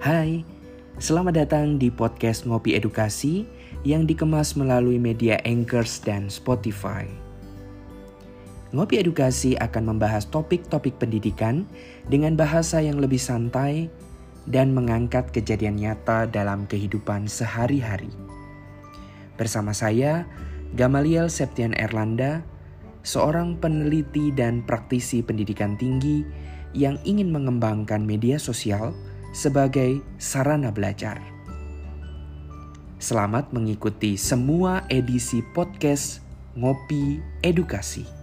Hai, selamat datang di podcast Ngopi Edukasi yang dikemas melalui media Anchors dan Spotify. Ngopi Edukasi akan membahas topik-topik pendidikan dengan bahasa yang lebih santai dan mengangkat kejadian nyata dalam kehidupan sehari-hari. Bersama saya, Gamaliel Septian Erlanda, seorang peneliti dan praktisi pendidikan tinggi yang ingin mengembangkan media sosial sebagai sarana belajar. Selamat mengikuti semua edisi podcast Ngopi Edukasi.